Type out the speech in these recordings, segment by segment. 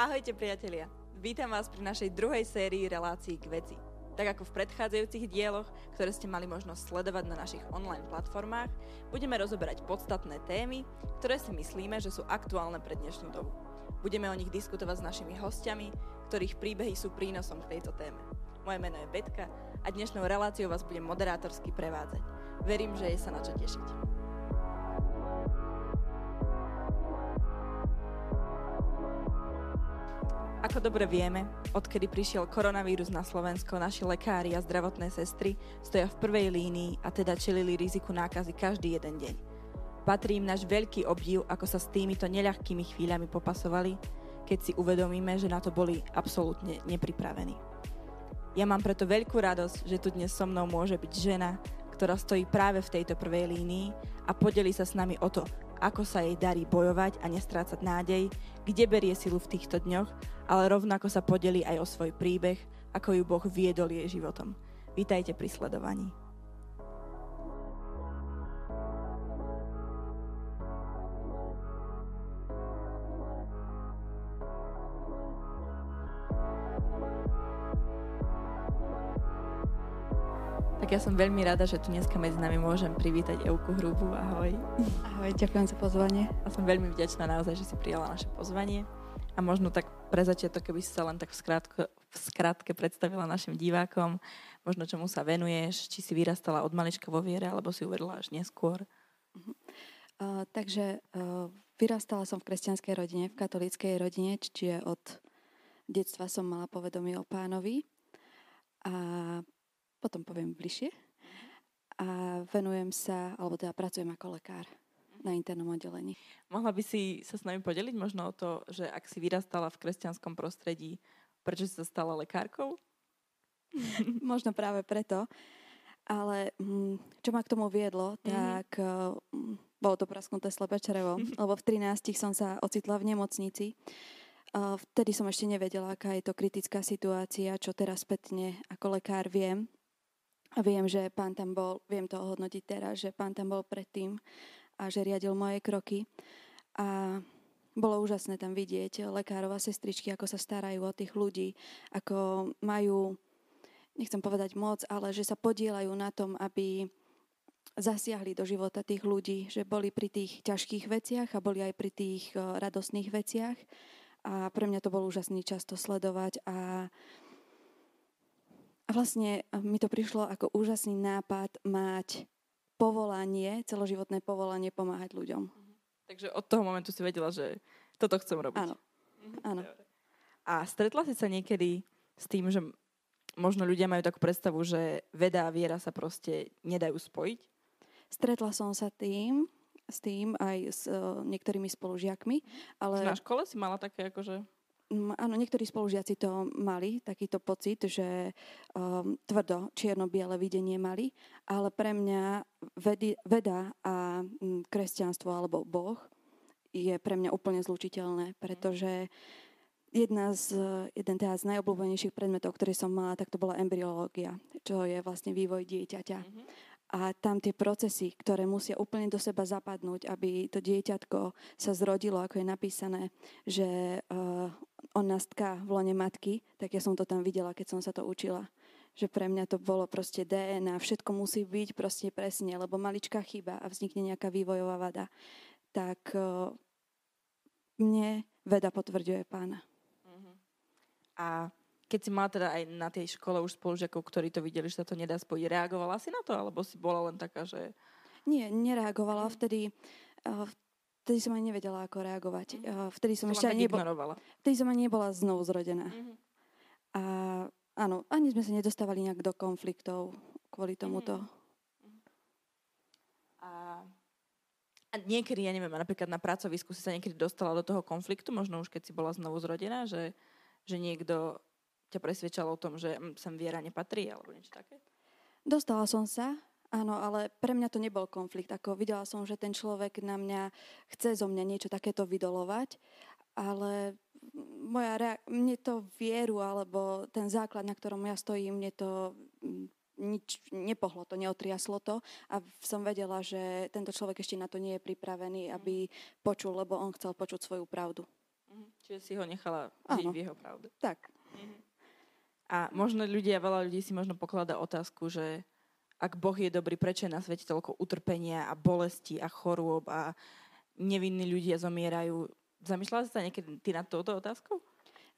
Ahojte priatelia, vítam vás pri našej druhej sérii relácií k veci. Tak ako v predchádzajúcich dieloch, ktoré ste mali možnosť sledovať na našich online platformách, budeme rozoberať podstatné témy, ktoré si myslíme, že sú aktuálne pre dnešnú dobu. Budeme o nich diskutovať s našimi hostiami, ktorých príbehy sú prínosom k tejto téme. Moje meno je Betka a dnešnou reláciou vás budem moderátorsky prevádzať. Verím, že je sa na čo tešiť. Ako dobre vieme, odkedy prišiel koronavírus na Slovensko, naši lekári a zdravotné sestry stoja v prvej línii a teda čelili riziku nákazy každý jeden deň. Patrí im náš veľký obdiv, ako sa s týmito neľahkými chvíľami popasovali, keď si uvedomíme, že na to boli absolútne nepripravení. Ja mám preto veľkú radosť, že tu dnes so mnou môže byť žena, ktorá stojí práve v tejto prvej línii a podeli sa s nami o to, ako sa jej darí bojovať a nestrácať nádej, kde berie silu v týchto dňoch, ale rovnako sa podeli aj o svoj príbeh, ako ju Boh viedol jej životom. Vítajte pri sledovaní. Tak ja som veľmi rada, že tu dneska medzi nami môžem privítať Euku Hrubu. Ahoj. Ahoj, ďakujem za pozvanie. A som veľmi vďačná naozaj, že si prijala naše pozvanie. A možno tak pre začiatok, keby si sa len tak v, skrátko, v skrátke predstavila našim divákom, možno čomu sa venuješ, či si vyrastala od malička vo viere, alebo si uvedla až neskôr. Uh-huh. Uh, takže uh, vyrastala som v kresťanskej rodine, v katolíckej rodine, čiže od detstva som mala povedomie o pánovi. A potom poviem bližšie. A venujem sa, alebo teda pracujem ako lekár na internom oddelení. Mohla by si sa s nami podeliť možno o to, že ak si vyrastala v kresťanskom prostredí, prečo si sa stala lekárkou? možno práve preto. Ale mm, čo ma k tomu viedlo, mhm. tak mm-hmm. bolo to prasknuté slepé črevo, lebo v 13 som sa ocitla v nemocnici. Vtedy som ešte nevedela, aká je to kritická situácia, čo teraz spätne ako lekár viem. A viem, že pán tam bol, viem to ohodnotiť teraz, že pán tam bol predtým a že riadil moje kroky. A bolo úžasné tam vidieť lekárov a sestričky, ako sa starajú o tých ľudí, ako majú, nechcem povedať moc, ale že sa podielajú na tom, aby zasiahli do života tých ľudí, že boli pri tých ťažkých veciach a boli aj pri tých eh, radostných veciach. A pre mňa to bol úžasný čas to sledovať a a vlastne mi to prišlo ako úžasný nápad mať povolanie, celoživotné povolanie pomáhať ľuďom. Mhm. Takže od toho momentu si vedela, že toto chcem robiť. Áno. Mhm. Áno. A stretla si sa niekedy s tým, že možno ľudia majú takú predstavu, že veda a viera sa proste nedajú spojiť? Stretla som sa tým, s tým aj s uh, niektorými spolužiakmi. Ale... Na škole si mala také akože áno, niektorí spolužiaci to mali, takýto pocit, že um, tvrdo čierno-biele videnie mali, ale pre mňa vedy, veda a kresťanstvo alebo Boh je pre mňa úplne zlučiteľné, pretože jedna z, jeden teda z najobľúbenejších predmetov, ktorý som mala, tak to bola embryológia, čo je vlastne vývoj dieťaťa. Mm-hmm a tam tie procesy, ktoré musia úplne do seba zapadnúť, aby to dieťatko sa zrodilo, ako je napísané, že uh, on nás tká v lone matky, tak ja som to tam videla, keď som sa to učila. Že pre mňa to bolo proste DNA, všetko musí byť proste presne, lebo maličká chyba a vznikne nejaká vývojová vada. Tak uh, mne veda potvrďuje pána. Uh-huh. A keď si mala teda aj na tej škole už spolužiakov, ktorí to videli, že sa to nedá spojiť, reagovala si na to? Alebo si bola len taká, že... Nie, nereagovala. Mhm. Vtedy, uh, vtedy som ani nevedela, ako reagovať. Uh, vtedy som ešte ani nebola, Vtedy som ani nebola znovu zrodená. Uh-huh. A áno, ani sme sa nedostávali nejak do konfliktov kvôli tomuto. Uh-huh. A a niekedy, ja neviem, napríklad na pracovisku si sa niekedy dostala do toho konfliktu, možno už keď si bola znovu zrodená, že, že niekto ťa presvedčalo o tom, že mm, sem viera nepatrí alebo niečo také? Dostala som sa, áno, ale pre mňa to nebol konflikt. Ako videla som, že ten človek na mňa chce zo mňa niečo takéto vydolovať, ale moja rea- mne to vieru alebo ten základ, na ktorom ja stojím, mne to mm, nič nepohlo to, neotriaslo to a som vedela, že tento človek ešte na to nie je pripravený, aby počul, lebo on chcel počuť svoju pravdu. Mm-hmm. Čiže si ho nechala žiť v jeho pravde. Tak. Mm-hmm. A možno ľudia, veľa ľudí si možno pokladá otázku, že ak Boh je dobrý, prečo je na svete toľko utrpenia a bolesti a chorôb a nevinní ľudia zomierajú. Zamýšľala si sa niekedy ty nad touto otázkou?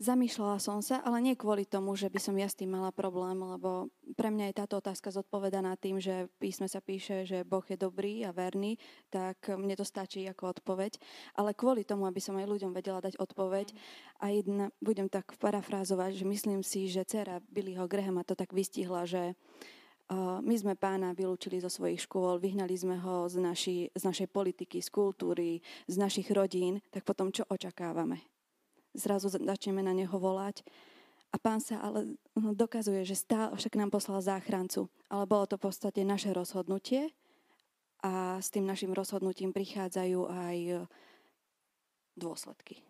Zamýšľala som sa, ale nie kvôli tomu, že by som ja s tým mala problém, lebo pre mňa je táto otázka zodpovedaná tým, že písme sa píše, že Boh je dobrý a verný, tak mne to stačí ako odpoveď. Ale kvôli tomu, aby som aj ľuďom vedela dať odpoveď, a jedna, budem tak parafrázovať, že myslím si, že dcera Billyho Grahama to tak vystihla, že my sme pána vylúčili zo svojich škôl, vyhnali sme ho z, naši, z našej politiky, z kultúry, z našich rodín, tak potom čo očakávame? Zrazu začneme na neho volať. A pán sa ale hm, dokazuje, že stále však nám poslal záchrancu. Ale bolo to v podstate naše rozhodnutie a s tým našim rozhodnutím prichádzajú aj e, dôsledky.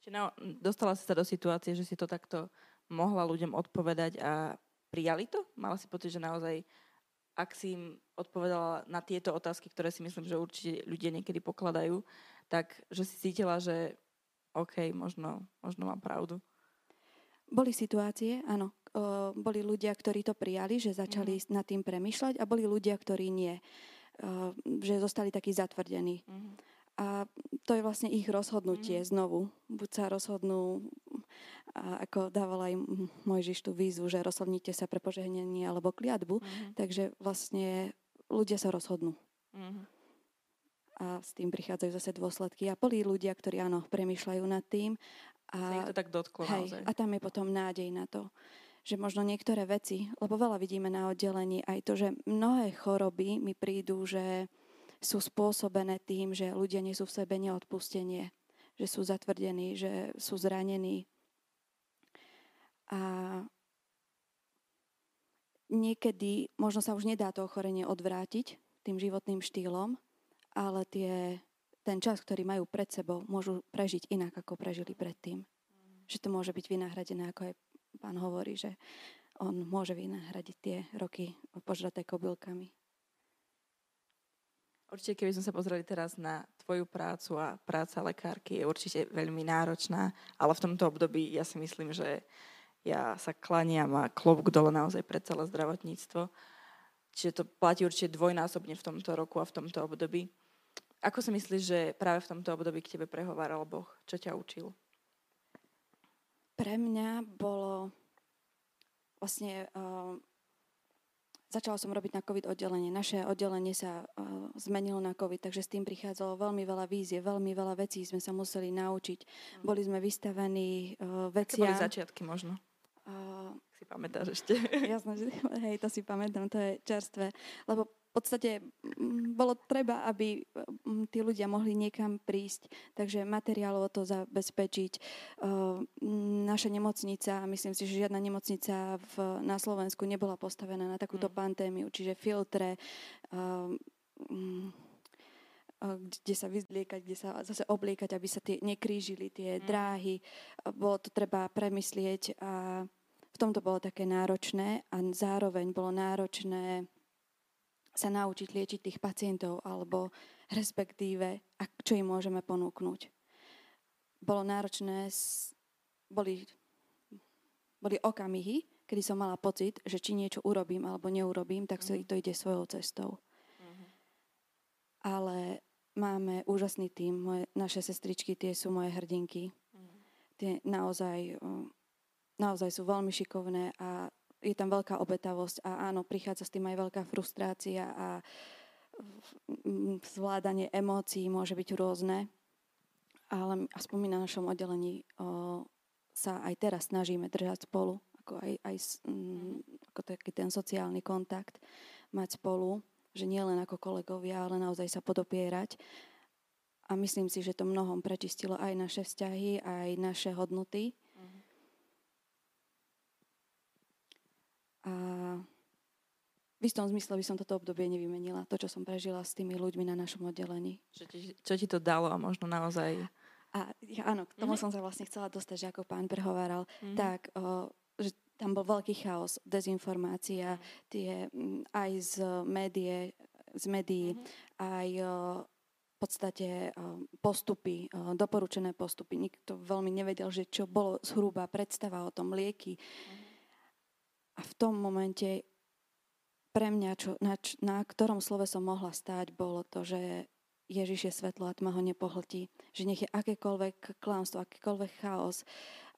Čiže no, dostala si sa do situácie, že si to takto mohla ľuďom odpovedať a prijali to? Mala si pocit, že naozaj, ak si im odpovedala na tieto otázky, ktoré si myslím, že určite ľudia niekedy pokladajú, tak že si cítila, že OK, možno, možno mám pravdu. Boli situácie, áno. O, boli ľudia, ktorí to prijali, že začali mm. nad tým premyšľať a boli ľudia, ktorí nie. O, že zostali takí zatvrdení. Mm. A to je vlastne ich rozhodnutie mm. znovu. Buď sa rozhodnú, a ako dával aj Mojžiš tú výzvu, že rozhodnite sa pre požehnenie alebo kliatbu. Mm. Takže vlastne ľudia sa rozhodnú. Mm a s tým prichádzajú zase dôsledky. A boli ľudia, ktorí áno, premýšľajú nad tým. A, to tak dotklo hej, naozaj. A tam je potom nádej na to, že možno niektoré veci, lebo veľa vidíme na oddelení, aj to, že mnohé choroby mi prídu, že sú spôsobené tým, že ľudia nie sú v sebe neodpustenie, že sú zatvrdení, že sú zranení. A niekedy možno sa už nedá to ochorenie odvrátiť tým životným štýlom, ale tie, ten čas, ktorý majú pred sebou, môžu prežiť inak, ako prežili predtým. Mm. Že to môže byť vynahradené, ako aj pán hovorí, že on môže vynahradiť tie roky požraté kobylkami. Určite, keby sme sa pozreli teraz na tvoju prácu a práca lekárky, je určite veľmi náročná, ale v tomto období ja si myslím, že ja sa klaniam a klobúk dole naozaj pre celé zdravotníctvo. Čiže to platí určite dvojnásobne v tomto roku a v tomto období. Ako si myslíš, že práve v tomto období k tebe prehováral Boh? Čo ťa učil? Pre mňa bolo vlastne... Uh, začala som robiť na COVID oddelenie. Naše oddelenie sa uh, zmenilo na COVID, takže s tým prichádzalo veľmi veľa vízie, veľmi veľa vecí sme sa museli naučiť. Mm. Boli sme vystavení uh, veciam. Aké boli začiatky možno? Uh, si pamätáš ešte? Jasné, že hej, to si pamätám, to je čerstvé. Lebo podstate bolo treba, aby tí ľudia mohli niekam prísť, takže materiálovo to zabezpečiť. Mm, naša nemocnica, myslím si, že žiadna nemocnica v, na Slovensku nebola postavená na takúto mm. pandémiu, čiže filtre, kde sa vyzliekať, kde sa zase obliekať, aby sa tie nekrížili tie mm. dráhy. Bolo to treba premyslieť a v tomto bolo také náročné a zároveň bolo náročné sa naučiť liečiť tých pacientov alebo respektíve, čo im môžeme ponúknuť. Bolo náročné, boli, boli okamihy, kedy som mala pocit, že či niečo urobím alebo neurobím, tak mm. to ide svojou cestou. Mm. Ale máme úžasný tým, moje, naše sestričky, tie sú moje hrdinky. Mm. Tie naozaj, naozaj sú veľmi šikovné a je tam veľká obetavosť a áno, prichádza s tým aj veľká frustrácia a zvládanie emócií môže byť rôzne, ale aspoň na našom oddelení o, sa aj teraz snažíme držať spolu, ako aj, aj m, ako taký ten sociálny kontakt, mať spolu, že nie len ako kolegovia, ale naozaj sa podopierať. A myslím si, že to mnohom prečistilo aj naše vzťahy, aj naše hodnoty A v istom zmysle by som toto obdobie nevymenila, to, čo som prežila s tými ľuďmi na našom oddelení. Čo ti, čo ti to dalo a možno naozaj... A ja, áno, k tomu mm-hmm. som sa vlastne chcela dostať, že ako pán prehováral, mm-hmm. tak o, že tam bol veľký chaos, dezinformácia, tie aj z médie, z médií, mm-hmm. aj o, v podstate postupy, doporučené postupy. Nikto veľmi nevedel, že čo bolo zhruba predstava o tom lieky. A v tom momente pre mňa, čo, na, na ktorom slove som mohla stáť, bolo to, že Ježiš je svetlo a tma ho nepohltí. Že nech je akékoľvek klamstvo, akýkoľvek chaos,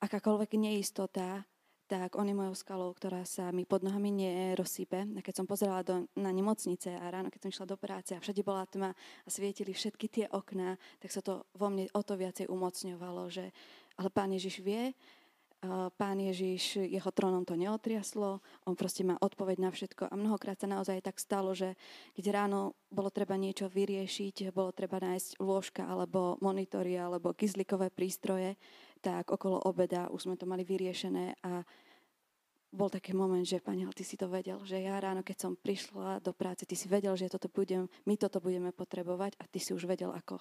akákoľvek neistota, tak on je mojou skalou, ktorá sa mi pod nohami nerozsýpe. A keď som pozerala do, na nemocnice a ráno, keď som išla do práce a všade bola tma a svietili všetky tie okná, tak sa to vo mne o to viacej umocňovalo, že ale Pán Ježiš vie, Pán Ježiš, jeho trónom to neotriaslo, on proste má odpoveď na všetko a mnohokrát sa naozaj tak stalo, že keď ráno bolo treba niečo vyriešiť, bolo treba nájsť lôžka alebo monitory alebo kyzlikové prístroje, tak okolo obeda už sme to mali vyriešené a bol taký moment, že pani, ty si to vedel, že ja ráno, keď som prišla do práce, ty si vedel, že toto budem, my toto budeme potrebovať a ty si už vedel ako.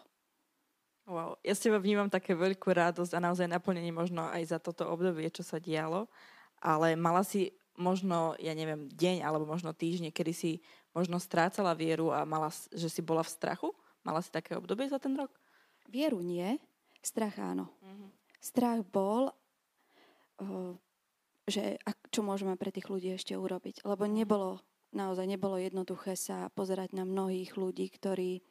Wow, ja s teba vnímam také veľkú radosť a naozaj naplnenie možno aj za toto obdobie, čo sa dialo, ale mala si možno, ja neviem, deň alebo možno týždne, kedy si možno strácala vieru a mala, že si bola v strachu? Mala si také obdobie za ten rok? Vieru nie, strach áno. Mm-hmm. Strach bol, že čo môžeme pre tých ľudí ešte urobiť. Lebo nebolo, naozaj nebolo jednoduché sa pozerať na mnohých ľudí, ktorí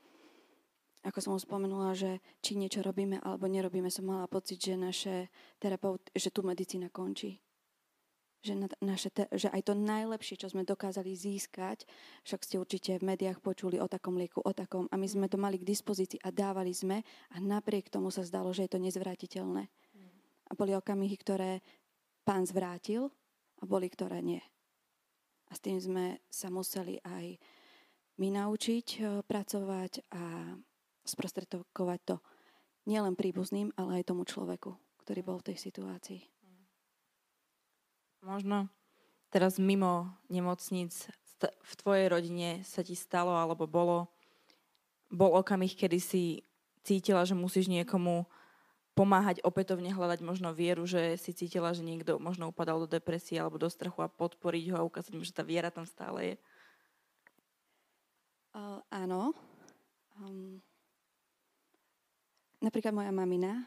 ako som spomenula, že či niečo robíme alebo nerobíme, som mala pocit, že naše terapeut, že tu medicína končí. Že, na, naše te, že aj to najlepšie, čo sme dokázali získať, však ste určite v médiách počuli o takom lieku, o takom, a my sme to mali k dispozícii a dávali sme a napriek tomu sa zdalo, že je to nezvrátiteľné. A boli okamihy, ktoré pán zvrátil a boli, ktoré nie. A s tým sme sa museli aj my naučiť eh, pracovať a sprostredkovať to nielen príbuzným, ale aj tomu človeku, ktorý bol v tej situácii. Možno teraz mimo nemocníc v tvojej rodine sa ti stalo alebo bolo, bol okamih, kedy si cítila, že musíš niekomu pomáhať opätovne hľadať možno vieru, že si cítila, že niekto možno upadal do depresie alebo do strachu a podporiť ho a ukázať mu, že tá viera tam stále je? Uh, áno. Um, napríklad moja mamina,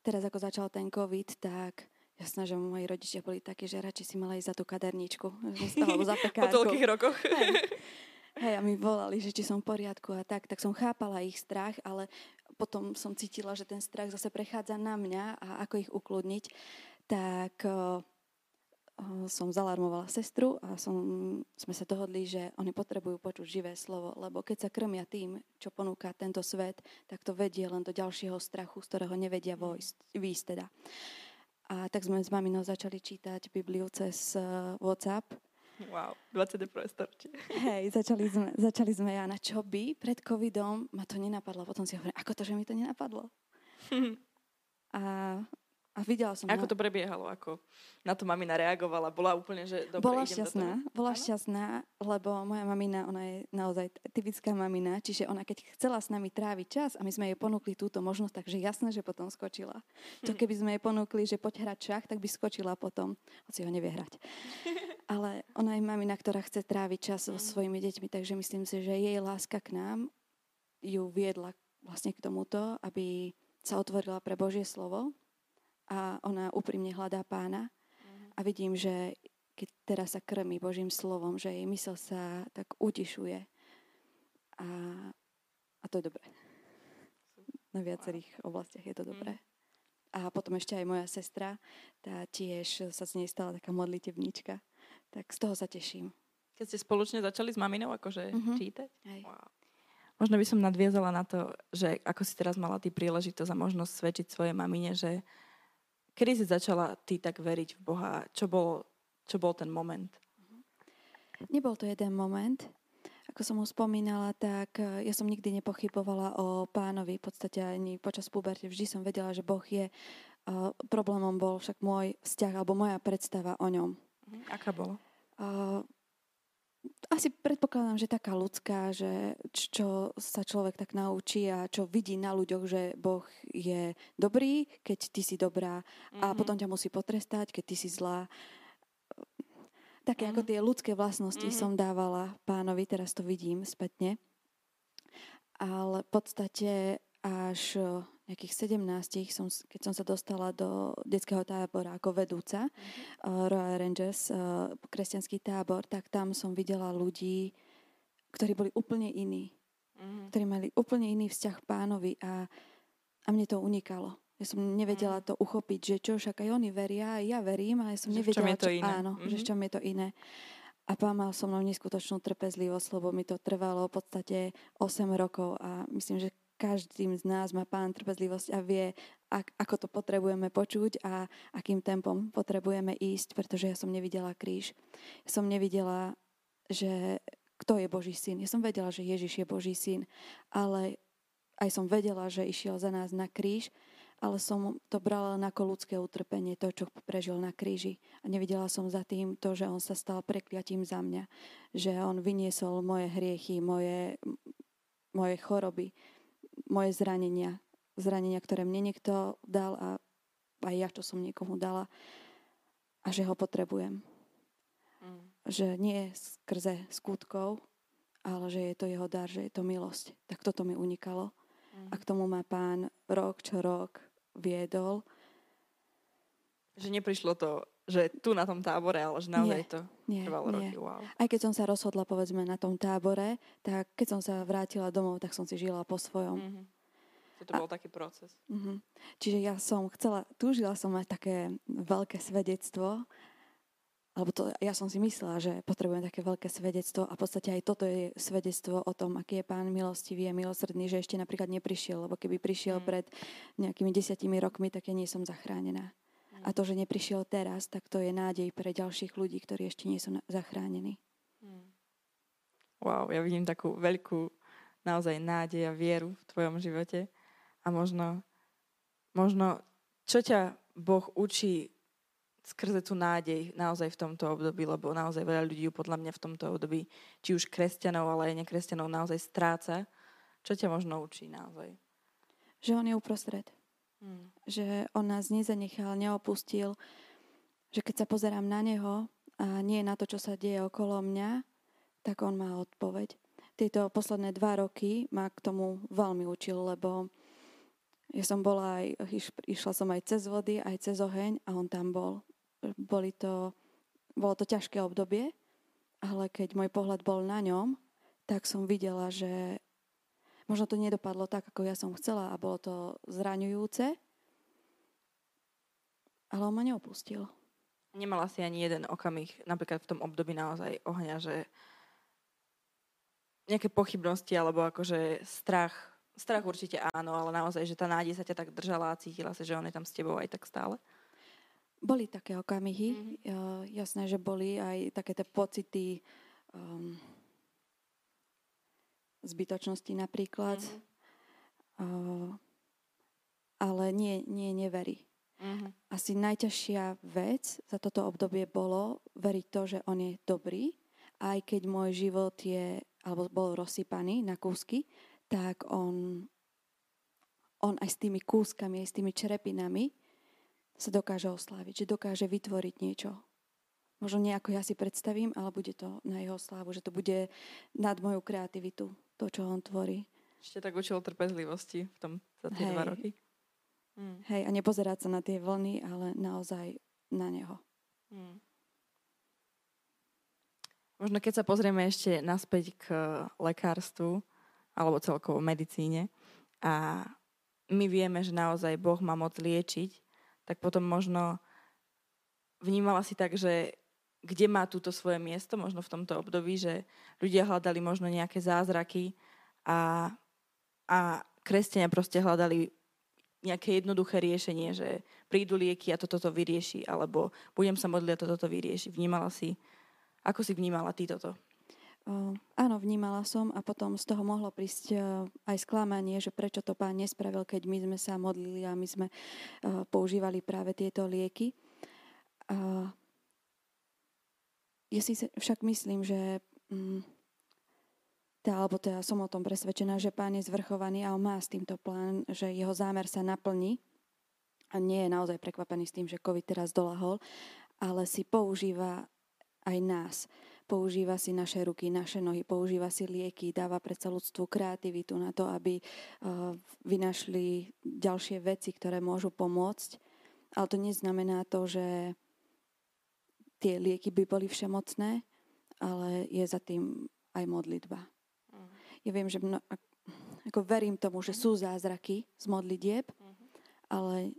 teraz ako začal ten COVID, tak Jasné, že moji rodičia boli takí, že radšej si mala ísť za tú kaderníčku, alebo za pekárku. po toľkých rokoch. Hej. Hej, a mi volali, že či som v poriadku a tak, tak som chápala ich strach, ale potom som cítila, že ten strach zase prechádza na mňa a ako ich ukludniť, tak som zalarmovala sestru a som, sme sa dohodli, že oni potrebujú počuť živé slovo, lebo keď sa krmia tým, čo ponúka tento svet, tak to vedie len do ďalšieho strachu, z ktorého nevedia vojsť, výjsť teda. A tak sme s maminou začali čítať Bibliu cez WhatsApp. Wow, 21. storočie. Hej, začali sme, začali sme ja na čo by pred covidom, ma to nenapadlo. Potom si hovorím, ako to, že mi to nenapadlo? a a videla som... Ako to prebiehalo? Ako na to mamina reagovala? Bola úplne, že dobre, Bola šťastná. Bola ano? šťastná, lebo moja mamina, ona je naozaj typická mamina, čiže ona keď chcela s nami tráviť čas a my sme jej ponúkli túto možnosť, takže jasné, že potom skočila. To hm. keby sme jej ponúkli, že poď hrať šach, tak by skočila potom, hoci ho nevie hrať. Ale ona je mamina, ktorá chce tráviť čas so svojimi deťmi, takže myslím si, že jej láska k nám ju viedla vlastne k tomuto, aby sa otvorila pre Božie slovo a ona úprimne hľadá pána a vidím, že keď teraz sa krmi Božím slovom, že jej mysl sa tak utišuje a, a to je dobré. Na viacerých oblastiach je to mhm. dobré. A potom ešte aj moja sestra, tá tiež sa z nej stala taká modlitevníčka. Tak z toho sa teším. Keď ste spoločne začali s maminou akože uh-huh. čítať? Hej. Wow. Možno by som nadviezala na to, že ako si teraz mala ty príležitosť a možnosť svedčiť svojej mamine, že Kedy si začala ty tak veriť v Boha? Čo bol, čo bol ten moment? Nebol to jeden moment. Ako som už spomínala, tak eh, ja som nikdy nepochybovala o pánovi. V podstate ani počas puberte vždy som vedela, že Boh je. Uh, problémom bol však môj vzťah alebo moja predstava o ňom. Mhm. Aká bola? Uh, asi predpokladám, že taká ľudská, že čo sa človek tak naučí a čo vidí na ľuďoch, že Boh je dobrý, keď ty si dobrá mm-hmm. a mhm. potom ťa musí potrestať, keď ty si zlá. Také mm-hmm. ako tie ľudské vlastnosti mm-hmm. som dávala pánovi, teraz to vidím spätne. ale v podstate až nejakých 17, som, keď som sa dostala do detského tábora ako vedúca mm-hmm. uh, Royal Rangers, uh, kresťanský tábor, tak tam som videla ľudí, ktorí boli úplne iní. Mm-hmm. Ktorí mali úplne iný vzťah pánovi a, a mne to unikalo. Ja som nevedela mm-hmm. to uchopiť, že čo, však aj oni veria, aj ja verím, ale ja som že nevedela, je to čo, iné. áno, mm-hmm. že v čom je to iné. A pán mal so mnou neskutočnú trpezlivosť, lebo mi to trvalo v podstate 8 rokov a myslím, že každým z nás má pán trpezlivosť a vie, ak, ako to potrebujeme počuť a akým tempom potrebujeme ísť, pretože ja som nevidela kríž. Ja som nevidela, že kto je Boží syn. Ja som vedela, že Ježiš je Boží syn, ale aj som vedela, že išiel za nás na kríž, ale som to brala ako ľudské utrpenie, to, čo prežil na kríži. A nevidela som za tým to, že on sa stal prekliatím za mňa. Že on vyniesol moje hriechy, moje, moje choroby, moje zranenia, zranenia, ktoré mne niekto dal a aj ja, čo som niekomu dala a že ho potrebujem. Mm. Že nie skrze skutkov, ale že je to jeho dar, že je to milosť. Tak toto mi unikalo. Mm. A k tomu ma pán rok čo rok viedol. Že neprišlo to, že tu na tom tábore, ale že naozaj nie, to nie, trvalo nie. roky. Wow. Aj keď som sa rozhodla, povedzme, na tom tábore, tak keď som sa vrátila domov, tak som si žila po svojom. Mm-hmm. To bol taký proces. Mm-hmm. Čiže ja som chcela, túžila som mať také veľké svedectvo, alebo to, ja som si myslela, že potrebujem také veľké svedectvo a v podstate aj toto je svedectvo o tom, aký je pán milostivý a milosrdný, že ešte napríklad neprišiel, lebo keby prišiel mm. pred nejakými desiatimi rokmi, tak ja nie som zachránená. A to, že neprišiel teraz, tak to je nádej pre ďalších ľudí, ktorí ešte nie sú zachránení. Hmm. Wow, ja vidím takú veľkú naozaj nádej a vieru v tvojom živote. A možno, možno čo ťa Boh učí skrze tú nádej naozaj v tomto období, lebo naozaj veľa ľudí podľa mňa v tomto období, či už kresťanov, ale aj nekresťanov, naozaj stráca. Čo ťa možno učí naozaj? Že on je uprostred. Hmm. Že on nás nezanechal, neopustil. Že keď sa pozerám na neho a nie na to, čo sa deje okolo mňa, tak on má odpoveď. Tieto posledné dva roky ma k tomu veľmi učil, lebo ja som bola aj, išla som aj cez vody, aj cez oheň a on tam bol. Boli to, bolo to ťažké obdobie, ale keď môj pohľad bol na ňom, tak som videla, že Možno to nedopadlo tak, ako ja som chcela a bolo to zraňujúce, ale on ma neopustil. Nemala si ani jeden okamih, napríklad v tom období naozaj ohňa, že nejaké pochybnosti alebo akože strach. Strach určite áno, ale naozaj, že tá nádej sa ťa tak držala a cítila si, že on je tam s tebou aj tak stále. Boli také okamihy, mm-hmm. jasné, že boli aj také tie pocity um, zbytočnosti napríklad. Mm-hmm. Uh, ale nie, nie neverí. Mm-hmm. Asi najťažšia vec za toto obdobie bolo veriť to, že on je dobrý, aj keď môj život je, alebo bol rozsypaný na kúsky, tak on, on aj s tými kúskami, aj s tými čerepinami sa dokáže osláviť, že dokáže vytvoriť niečo. Možno nejako ja si predstavím, ale bude to na jeho slávu, že to bude nad moju kreativitu to, čo on tvorí. Ešte tak učil trpezlivosti v tom za tie Hej. dva roky. Hmm. Hej, a nepozerať sa na tie vlny, ale naozaj na neho. Hmm. Možno keď sa pozrieme ešte naspäť k lekárstvu alebo celkovo medicíne a my vieme, že naozaj Boh má moc liečiť, tak potom možno vnímala si tak, že kde má túto svoje miesto, možno v tomto období, že ľudia hľadali možno nejaké zázraky a, a kresťania proste hľadali nejaké jednoduché riešenie, že prídu lieky a toto to vyrieši, alebo budem sa modliť a toto to vyrieši. Vnímala si, ako si vnímala ty toto? Uh, áno, vnímala som a potom z toho mohlo prísť uh, aj sklamanie, že prečo to pán nespravil, keď my sme sa modlili a my sme uh, používali práve tieto lieky. Uh, ja si však myslím, že mm, tá, alebo teda som o tom presvedčená, že pán je zvrchovaný a on má s týmto plán, že jeho zámer sa naplní a nie je naozaj prekvapený s tým, že COVID teraz dolahol, ale si používa aj nás. používa si naše ruky, naše nohy, používa si lieky, dáva predsa ľudstvu kreativitu na to, aby uh, vynašli ďalšie veci, ktoré môžu pomôcť. Ale to neznamená to, že tie lieky by boli všemocné, ale je za tým aj modlitba. Uh-huh. Ja viem, že mno, ako verím tomu, že sú zázraky z modlitieb, uh-huh. ale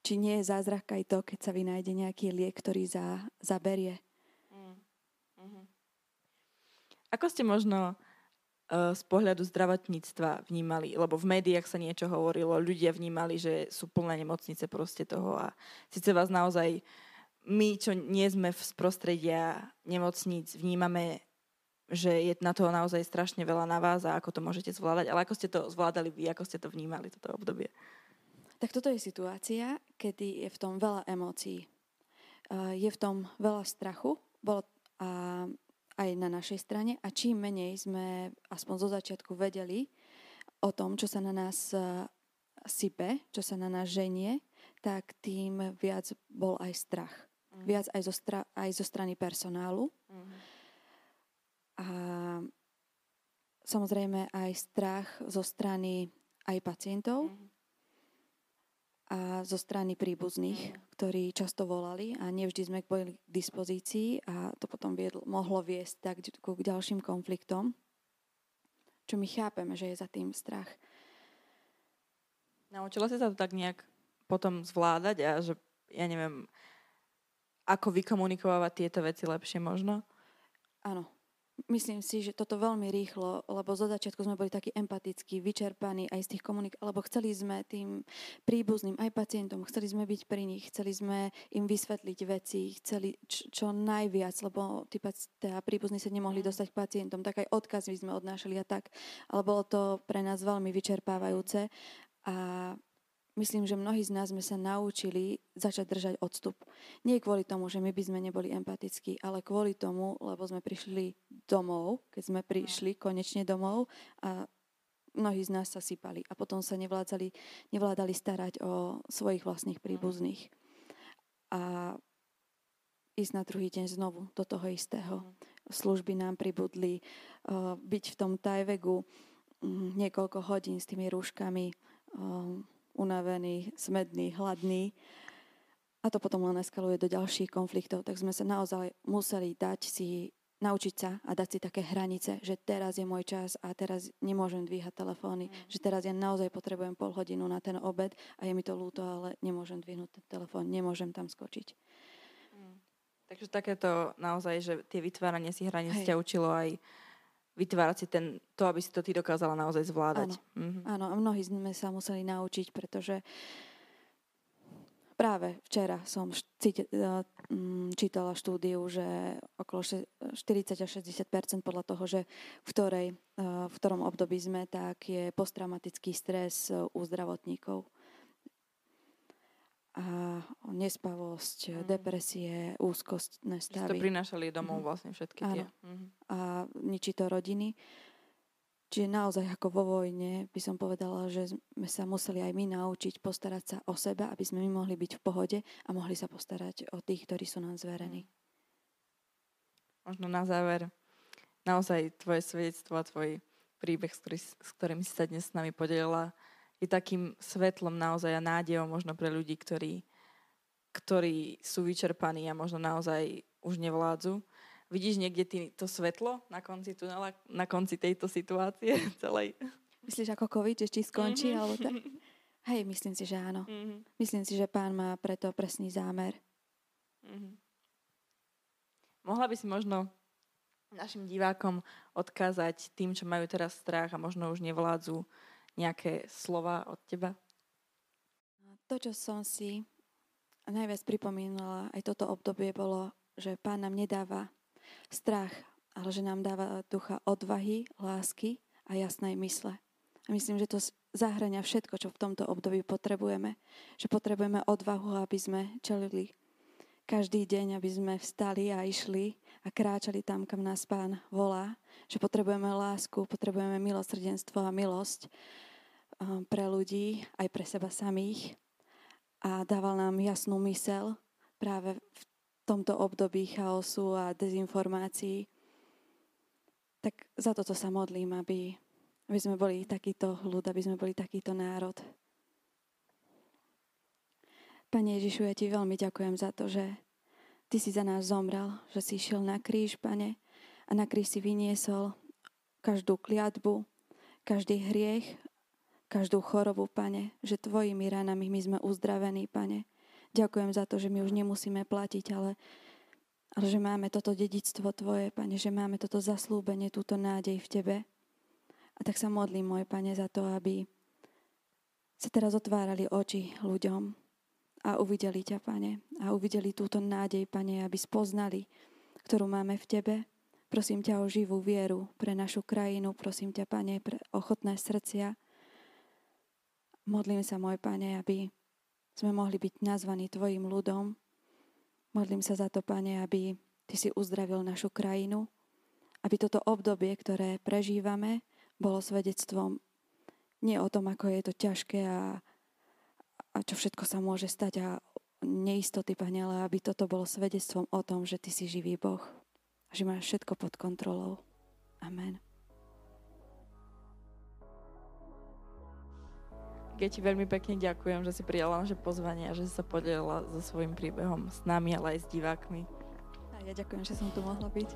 či nie je zázrak aj to, keď sa vynájde nejaký liek, ktorý za, zaberie. Uh-huh. Ako ste možno uh, z pohľadu zdravotníctva vnímali, lebo v médiách sa niečo hovorilo, ľudia vnímali, že sú plné nemocnice proste toho a síce vás naozaj my, čo nie sme z prostredia nemocníc, vnímame že je na toho naozaj strašne veľa na vás a ako to môžete zvládať. Ale ako ste to zvládali vy, ako ste to vnímali, toto obdobie? Tak toto je situácia, kedy je v tom veľa emócií. Je v tom veľa strachu bolo a aj na našej strane a čím menej sme aspoň zo začiatku vedeli o tom, čo sa na nás sype, čo sa na nás ženie, tak tým viac bol aj strach. Viac aj zo, stra- aj zo strany personálu. Mm a samozrejme aj strach zo strany aj pacientov mm. a zo strany príbuzných, mm. ktorí často volali a nevždy sme boli k dispozícii a to potom viedlo, mohlo viesť tak k ďalším konfliktom, čo my chápeme, že je za tým strach. Naučila si sa to tak nejak potom zvládať a že, ja neviem, ako vykomunikovať tieto veci lepšie možno? Áno, Myslím si, že toto veľmi rýchlo, lebo zo začiatku sme boli takí empatickí, vyčerpaní aj z tých komunik, lebo chceli sme tým príbuzným, aj pacientom, chceli sme byť pri nich, chceli sme im vysvetliť veci, chceli čo, čo najviac, lebo tí teda príbuzní sa nemohli mm. dostať k pacientom, tak aj odkazy sme odnášali a tak, ale bolo to pre nás veľmi vyčerpávajúce a myslím, že mnohí z nás sme sa naučili začať držať odstup. Nie kvôli tomu, že my by sme neboli empatickí, ale kvôli tomu, lebo sme prišli domov, keď sme prišli konečne domov a mnohí z nás sa sypali a potom sa nevládali, nevládali starať o svojich vlastných príbuzných. A ísť na druhý deň znovu do toho istého. Služby nám pribudli, byť v tom tajvegu mm, niekoľko hodín s tými rúškami, unavený, smedný, hladný. A to potom len eskaluje do ďalších konfliktov. Tak sme sa naozaj museli dať si, naučiť sa a dať si také hranice, že teraz je môj čas a teraz nemôžem dvíhať telefóny. Mm. Že teraz ja naozaj potrebujem pol hodinu na ten obed a je mi to ľúto, ale nemôžem dvihnúť ten telefón, nemôžem tam skočiť. Mm. Takže takéto naozaj, že tie vytváranie si hraníc ťa učilo aj vytvárať si ten, to, aby si to ty dokázala naozaj zvládať. Áno, mm-hmm. áno a mnohí sme sa museli naučiť, pretože práve včera som e, mm, čítala štúdiu, že okolo 40 až 60% podľa toho, že v, ktorej, e, v ktorom období sme, tak je posttraumatický stres u zdravotníkov a nespavosť, mm. depresie, úzkostné stavy. Že to prinášali domov mm. vlastne všetky tie. Mm. A ničí to rodiny. Čiže naozaj ako vo vojne by som povedala, že sme sa museli aj my naučiť postarať sa o seba, aby sme my mohli byť v pohode a mohli sa postarať o tých, ktorí sú nám zverení. Mm. Možno na záver, naozaj tvoje svedectvo a tvoj príbeh, s, ktorý, s ktorým si sa dnes s nami podelila, je takým svetlom naozaj a nádejom možno pre ľudí, ktorí, ktorí sú vyčerpaní a možno naozaj už nevládzu. Vidíš niekde ty to svetlo na konci tunela, na konci tejto situácie celej? Myslíš ako COVID, že či skončí, mm-hmm. alebo tak? Hej, myslím si, že áno. Mm-hmm. Myslím si, že pán má preto presný zámer. Mm-hmm. Mohla by si možno našim divákom odkázať tým, čo majú teraz strach a možno už nevládzu, nejaké slova od teba? To, čo som si najviac pripomínala aj toto obdobie, bolo, že Pán nám nedáva strach, ale že nám dáva ducha odvahy, lásky a jasnej mysle. A myslím, že to zahrania všetko, čo v tomto období potrebujeme. Že potrebujeme odvahu, aby sme čelili každý deň, aby sme vstali a išli a kráčali tam, kam nás Pán volá. Že potrebujeme lásku, potrebujeme milosrdenstvo a milosť pre ľudí, aj pre seba samých. A dával nám jasnú mysel práve v tomto období chaosu a dezinformácií. Tak za toto sa modlím, aby, aby sme boli takýto ľud, aby sme boli takýto národ. Pane Ježišu, ja ti veľmi ďakujem za to, že ty si za nás zomrel, že si išiel na kríž, pane, a na kríž si vyniesol každú kliatbu, každý hriech, každú chorobu, pane, že tvojimi ranami my sme uzdravení, pane. Ďakujem za to, že my už nemusíme platiť, ale, ale že máme toto dedictvo tvoje, pane, že máme toto zaslúbenie, túto nádej v tebe. A tak sa modlím, môj pane, za to, aby sa teraz otvárali oči ľuďom a uvideli ťa, pane, a uvideli túto nádej, pane, aby spoznali, ktorú máme v tebe. Prosím ťa o živú vieru pre našu krajinu, prosím ťa, pane, pre ochotné srdcia, Modlím sa, môj Pane, aby sme mohli byť nazvaní Tvojim ľudom. Modlím sa za to, Pane, aby Ty si uzdravil našu krajinu, aby toto obdobie, ktoré prežívame, bolo svedectvom nie o tom, ako je to ťažké a, a čo všetko sa môže stať a neistoty, Pane, ale aby toto bolo svedectvom o tom, že Ty si živý Boh že máš všetko pod kontrolou. Amen. Ja ti veľmi pekne ďakujem, že si prijala naše pozvanie a že si sa podelila so svojím príbehom s nami, ale aj s divákmi. A ja ďakujem, že som tu mohla byť.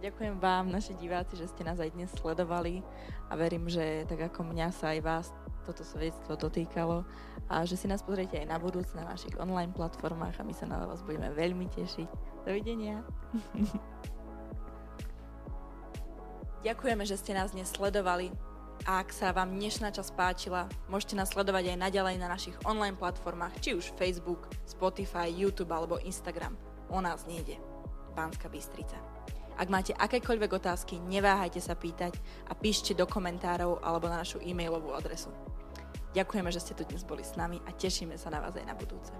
Ďakujem vám, naši diváci, že ste nás aj dnes sledovali a verím, že tak ako mňa sa aj vás toto svedectvo dotýkalo a že si nás pozriete aj na budúce na našich online platformách a my sa na vás budeme veľmi tešiť. Dovidenia. Ďakujeme, že ste nás dnes sledovali. A ak sa vám dnešná časť páčila, môžete nás sledovať aj naďalej na našich online platformách, či už Facebook, Spotify, YouTube alebo Instagram. O nás nejde. Pánska Bystrica. Ak máte akékoľvek otázky, neváhajte sa pýtať a píšte do komentárov alebo na našu e-mailovú adresu. Ďakujeme, že ste tu dnes boli s nami a tešíme sa na vás aj na budúce.